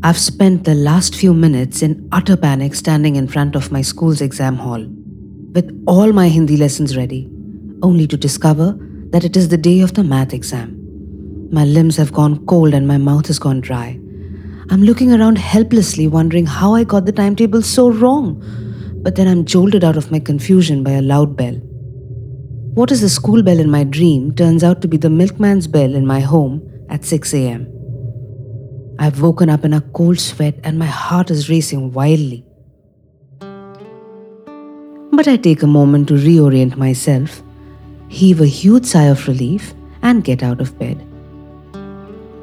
I've spent the last few minutes in utter panic standing in front of my school's exam hall, with all my Hindi lessons ready, only to discover that it is the day of the math exam. My limbs have gone cold and my mouth has gone dry. I'm looking around helplessly, wondering how I got the timetable so wrong. But then I'm jolted out of my confusion by a loud bell. What is the school bell in my dream turns out to be the milkman's bell in my home at 6 a.m. I've woken up in a cold sweat and my heart is racing wildly. But I take a moment to reorient myself, heave a huge sigh of relief, and get out of bed.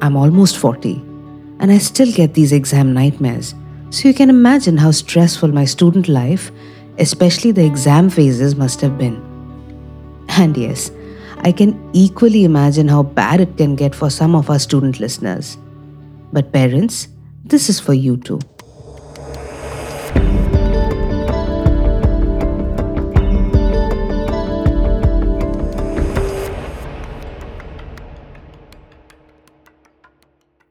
I'm almost 40, and I still get these exam nightmares, so you can imagine how stressful my student life, especially the exam phases, must have been. And yes, I can equally imagine how bad it can get for some of our student listeners. But parents, this is for you too.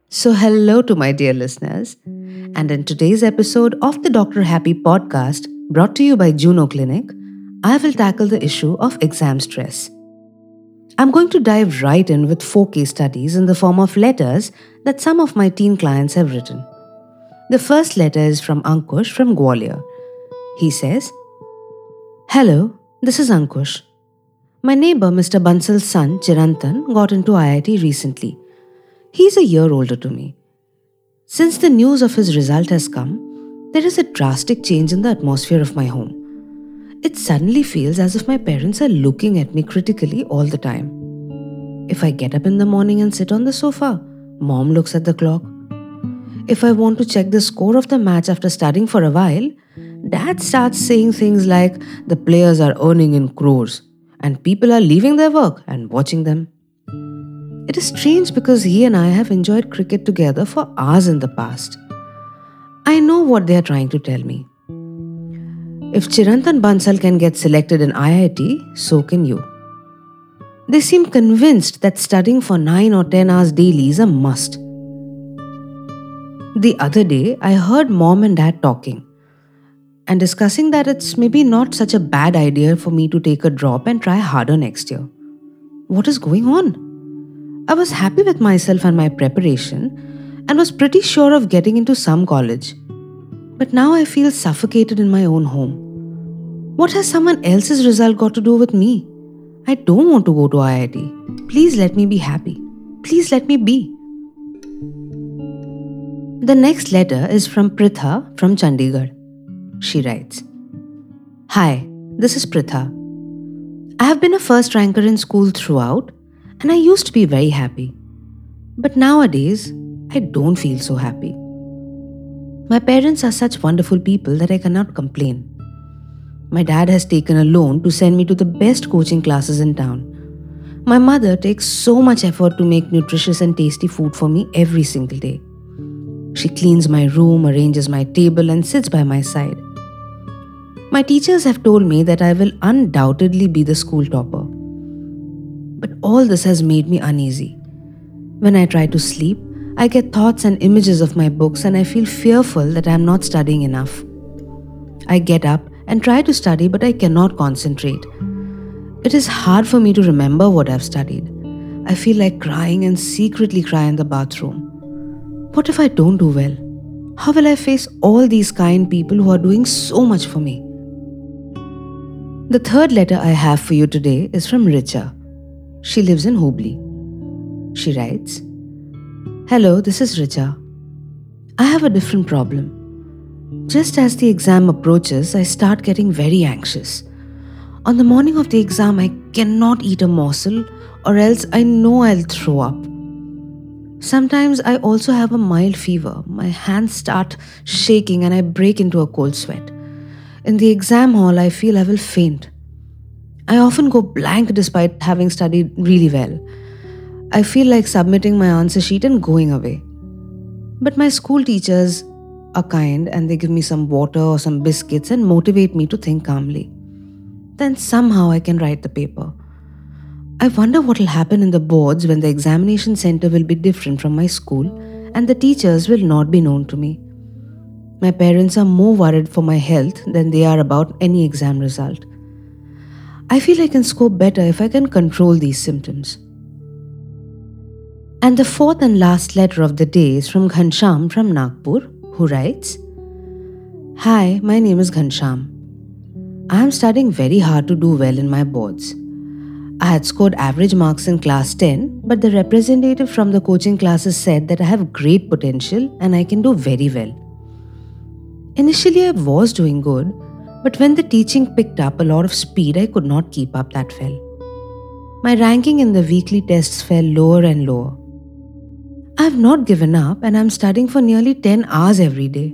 So, hello to my dear listeners. And in today's episode of the Dr. Happy podcast, brought to you by Juno Clinic, I will tackle the issue of exam stress. I'm going to dive right in with four case studies in the form of letters that some of my teen clients have written. The first letter is from Ankush from Gwalior. He says, Hello, this is Ankush. My neighbor, Mr. Bansal's son, Chirantan, got into IIT recently. He's a year older to me. Since the news of his result has come, there is a drastic change in the atmosphere of my home. It suddenly feels as if my parents are looking at me critically all the time. If I get up in the morning and sit on the sofa, mom looks at the clock. If I want to check the score of the match after studying for a while, dad starts saying things like the players are earning in crores and people are leaving their work and watching them. It is strange because he and I have enjoyed cricket together for hours in the past. I know what they are trying to tell me. If Chirantan Bansal can get selected in IIT, so can you. They seem convinced that studying for 9 or 10 hours daily is a must. The other day, I heard mom and dad talking and discussing that it's maybe not such a bad idea for me to take a drop and try harder next year. What is going on? I was happy with myself and my preparation and was pretty sure of getting into some college. But now I feel suffocated in my own home. What has someone else's result got to do with me? I don't want to go to IIT. Please let me be happy. Please let me be. The next letter is from Pritha from Chandigarh. She writes Hi, this is Pritha. I have been a first ranker in school throughout, and I used to be very happy. But nowadays, I don't feel so happy. My parents are such wonderful people that I cannot complain. My dad has taken a loan to send me to the best coaching classes in town. My mother takes so much effort to make nutritious and tasty food for me every single day. She cleans my room, arranges my table, and sits by my side. My teachers have told me that I will undoubtedly be the school topper. But all this has made me uneasy. When I try to sleep, I get thoughts and images of my books and I feel fearful that I am not studying enough. I get up and try to study, but I cannot concentrate. It is hard for me to remember what I've studied. I feel like crying and secretly cry in the bathroom. What if I don't do well? How will I face all these kind people who are doing so much for me? The third letter I have for you today is from Richa. She lives in Hubli. She writes Hello, this is Richa. I have a different problem. Just as the exam approaches, I start getting very anxious. On the morning of the exam, I cannot eat a morsel, or else I know I'll throw up. Sometimes I also have a mild fever. My hands start shaking and I break into a cold sweat. In the exam hall, I feel I will faint. I often go blank despite having studied really well. I feel like submitting my answer sheet and going away. But my school teachers are kind and they give me some water or some biscuits and motivate me to think calmly. Then somehow I can write the paper. I wonder what will happen in the boards when the examination center will be different from my school and the teachers will not be known to me. My parents are more worried for my health than they are about any exam result. I feel I can score better if I can control these symptoms. And the fourth and last letter of the day is from Ghansham from Nagpur, who writes Hi, my name is Ghansham. I am studying very hard to do well in my boards. I had scored average marks in class 10, but the representative from the coaching classes said that I have great potential and I can do very well. Initially, I was doing good, but when the teaching picked up a lot of speed, I could not keep up that well. My ranking in the weekly tests fell lower and lower. I have not given up and I'm studying for nearly 10 hours every day.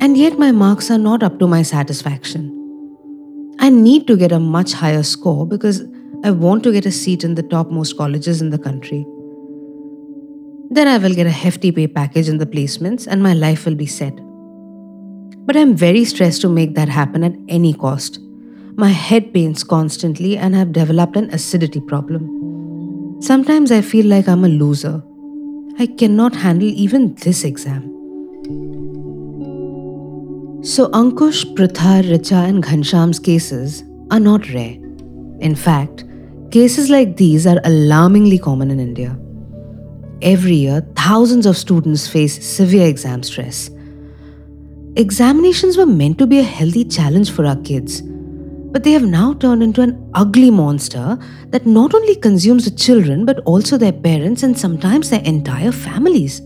And yet my marks are not up to my satisfaction. I need to get a much higher score because I want to get a seat in the topmost colleges in the country. Then I will get a hefty pay package in the placements and my life will be set. But I'm very stressed to make that happen at any cost. My head pains constantly and I've developed an acidity problem. Sometimes I feel like I'm a loser. I cannot handle even this exam. So, Ankush, Pritha, Richa, and Ghansham's cases are not rare. In fact, cases like these are alarmingly common in India. Every year, thousands of students face severe exam stress. Examinations were meant to be a healthy challenge for our kids, but they have now turned into an ugly monster that not only consumes the children but also their parents and sometimes their entire families.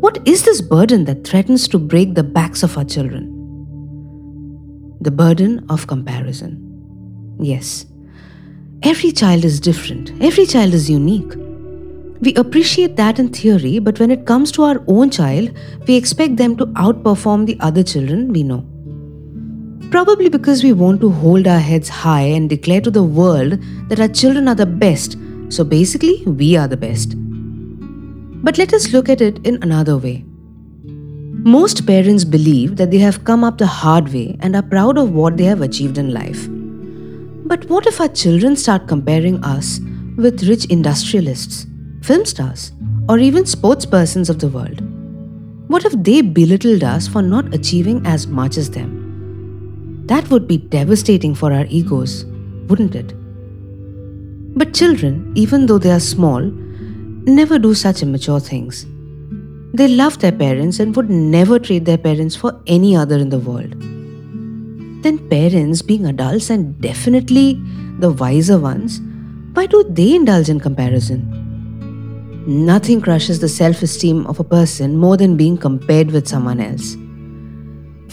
What is this burden that threatens to break the backs of our children? The burden of comparison. Yes, every child is different, every child is unique. We appreciate that in theory, but when it comes to our own child, we expect them to outperform the other children we know. Probably because we want to hold our heads high and declare to the world that our children are the best, so basically, we are the best. But let us look at it in another way. Most parents believe that they have come up the hard way and are proud of what they have achieved in life. But what if our children start comparing us with rich industrialists, film stars, or even sports persons of the world? What if they belittled us for not achieving as much as them? That would be devastating for our egos, wouldn't it? But children, even though they are small, never do such immature things. They love their parents and would never trade their parents for any other in the world. Then, parents, being adults and definitely the wiser ones, why do they indulge in comparison? Nothing crushes the self esteem of a person more than being compared with someone else.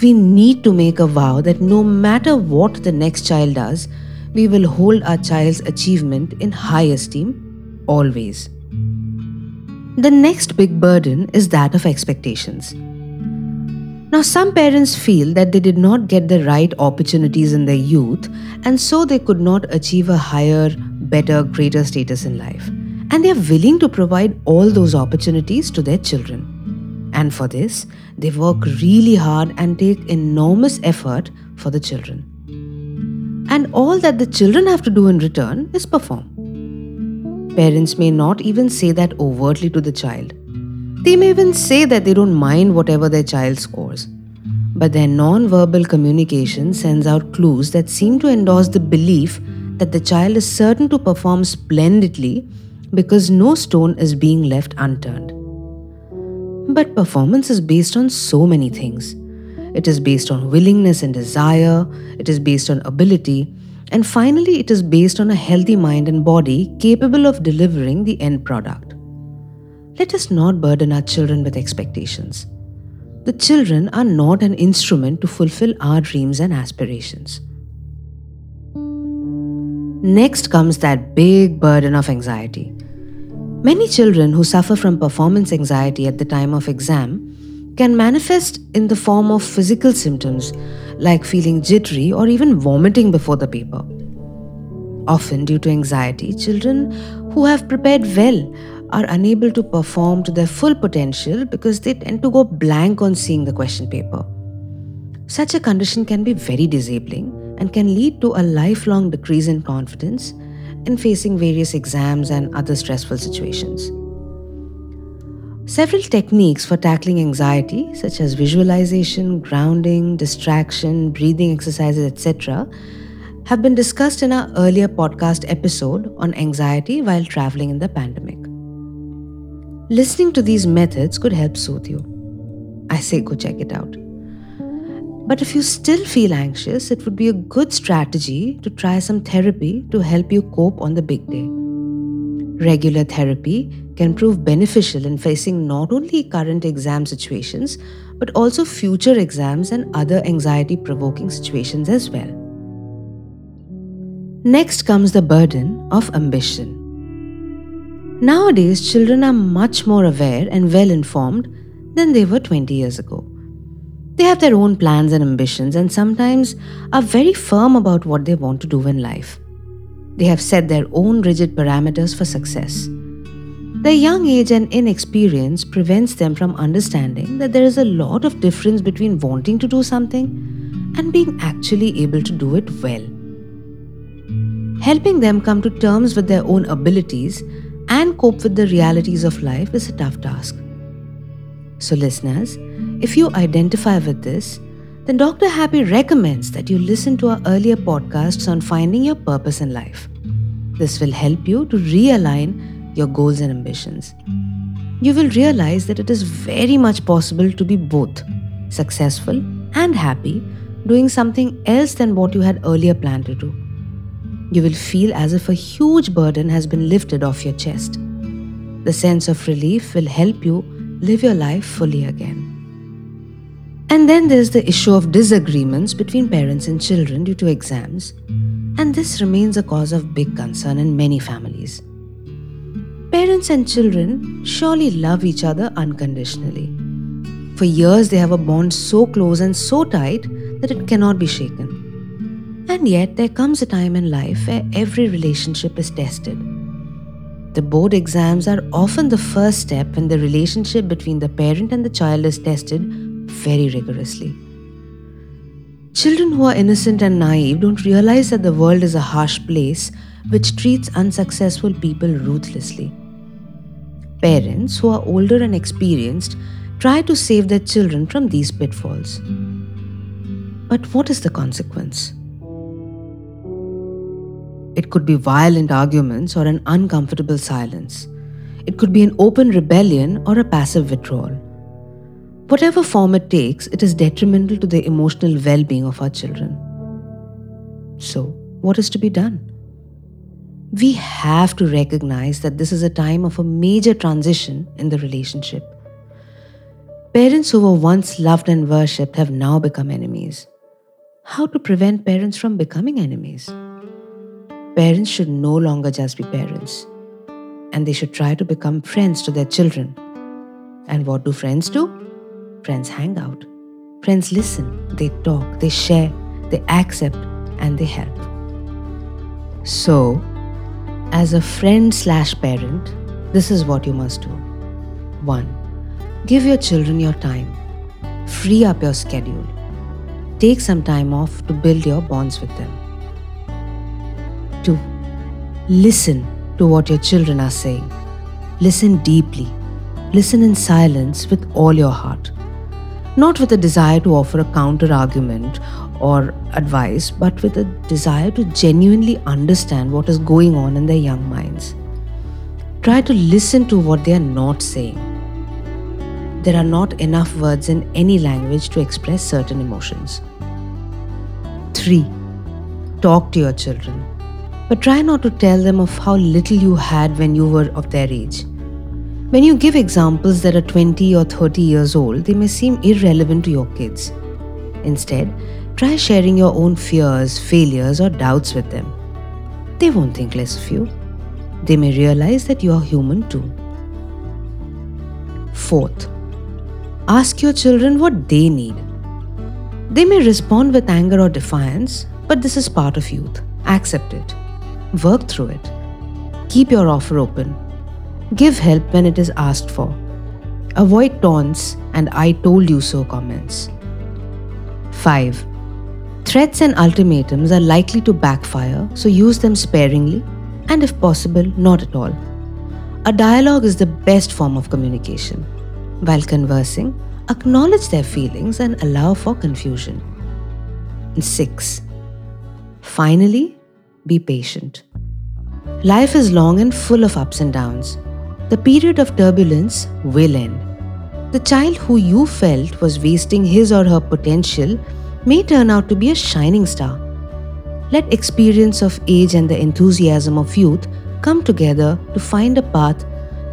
We need to make a vow that no matter what the next child does, we will hold our child's achievement in high esteem always. The next big burden is that of expectations. Now, some parents feel that they did not get the right opportunities in their youth, and so they could not achieve a higher, better, greater status in life. And they are willing to provide all those opportunities to their children. And for this, they work really hard and take enormous effort for the children. And all that the children have to do in return is perform. Parents may not even say that overtly to the child. They may even say that they don't mind whatever their child scores. But their non verbal communication sends out clues that seem to endorse the belief that the child is certain to perform splendidly because no stone is being left unturned. But performance is based on so many things. It is based on willingness and desire, it is based on ability, and finally, it is based on a healthy mind and body capable of delivering the end product. Let us not burden our children with expectations. The children are not an instrument to fulfill our dreams and aspirations. Next comes that big burden of anxiety. Many children who suffer from performance anxiety at the time of exam can manifest in the form of physical symptoms like feeling jittery or even vomiting before the paper. Often, due to anxiety, children who have prepared well are unable to perform to their full potential because they tend to go blank on seeing the question paper. Such a condition can be very disabling and can lead to a lifelong decrease in confidence in facing various exams and other stressful situations. Several techniques for tackling anxiety, such as visualization, grounding, distraction, breathing exercises, etc., have been discussed in our earlier podcast episode on anxiety while traveling in the pandemic. Listening to these methods could help soothe you. I say go check it out. But if you still feel anxious, it would be a good strategy to try some therapy to help you cope on the big day. Regular therapy can prove beneficial in facing not only current exam situations, but also future exams and other anxiety provoking situations as well. Next comes the burden of ambition. Nowadays, children are much more aware and well informed than they were 20 years ago. They have their own plans and ambitions and sometimes are very firm about what they want to do in life. They have set their own rigid parameters for success. Their young age and inexperience prevents them from understanding that there is a lot of difference between wanting to do something and being actually able to do it well. Helping them come to terms with their own abilities and cope with the realities of life is a tough task. So, listeners, if you identify with this, then Dr. Happy recommends that you listen to our earlier podcasts on finding your purpose in life. This will help you to realign your goals and ambitions. You will realize that it is very much possible to be both successful and happy doing something else than what you had earlier planned to do. You will feel as if a huge burden has been lifted off your chest. The sense of relief will help you live your life fully again. And then there's the issue of disagreements between parents and children due to exams, and this remains a cause of big concern in many families. Parents and children surely love each other unconditionally. For years, they have a bond so close and so tight that it cannot be shaken. And yet, there comes a time in life where every relationship is tested. The board exams are often the first step when the relationship between the parent and the child is tested very rigorously. Children who are innocent and naive don't realize that the world is a harsh place which treats unsuccessful people ruthlessly. Parents who are older and experienced try to save their children from these pitfalls. But what is the consequence? It could be violent arguments or an uncomfortable silence. It could be an open rebellion or a passive withdrawal. Whatever form it takes, it is detrimental to the emotional well being of our children. So, what is to be done? We have to recognize that this is a time of a major transition in the relationship. Parents who were once loved and worshipped have now become enemies. How to prevent parents from becoming enemies? Parents should no longer just be parents, and they should try to become friends to their children. And what do friends do? Friends hang out. Friends listen, they talk, they share, they accept, and they help. So, as a friend slash parent, this is what you must do. 1. Give your children your time. Free up your schedule. Take some time off to build your bonds with them. 2. Listen to what your children are saying. Listen deeply. Listen in silence with all your heart not with a desire to offer a counter argument or advice, but with a desire to genuinely understand what is going on in their young minds. Try to listen to what they are not saying. There are not enough words in any language to express certain emotions. 3. Talk to your children, but try not to tell them of how little you had when you were of their age when you give examples that are 20 or 30 years old, they may seem irrelevant to your kids. Instead, try sharing your own fears, failures, or doubts with them. They won't think less of you. They may realize that you are human too. Fourth, ask your children what they need. They may respond with anger or defiance, but this is part of youth. Accept it. Work through it. Keep your offer open Give help when it is asked for. Avoid taunts and I told you so comments. 5. Threats and ultimatums are likely to backfire, so use them sparingly and, if possible, not at all. A dialogue is the best form of communication. While conversing, acknowledge their feelings and allow for confusion. 6. Finally, be patient. Life is long and full of ups and downs. The period of turbulence will end. The child who you felt was wasting his or her potential may turn out to be a shining star. Let experience of age and the enthusiasm of youth come together to find a path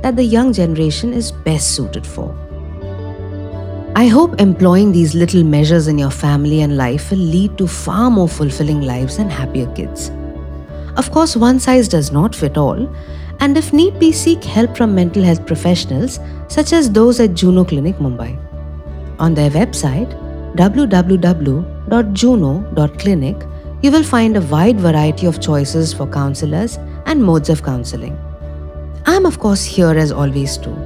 that the young generation is best suited for. I hope employing these little measures in your family and life will lead to far more fulfilling lives and happier kids. Of course, one size does not fit all, and if need be, seek help from mental health professionals such as those at Juno Clinic Mumbai. On their website, www.juno.clinic, you will find a wide variety of choices for counselors and modes of counseling. I am, of course, here as always too.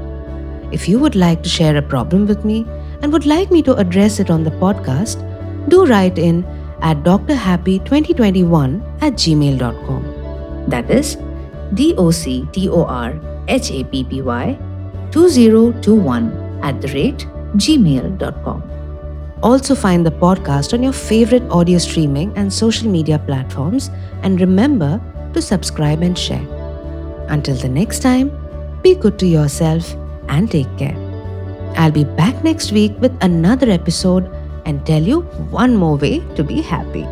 If you would like to share a problem with me and would like me to address it on the podcast, do write in at drhappy2021 at gmail.com. That is D O C T O R H A P P Y 2021 at the rate gmail.com. Also, find the podcast on your favorite audio streaming and social media platforms, and remember to subscribe and share. Until the next time, be good to yourself and take care. I'll be back next week with another episode and tell you one more way to be happy.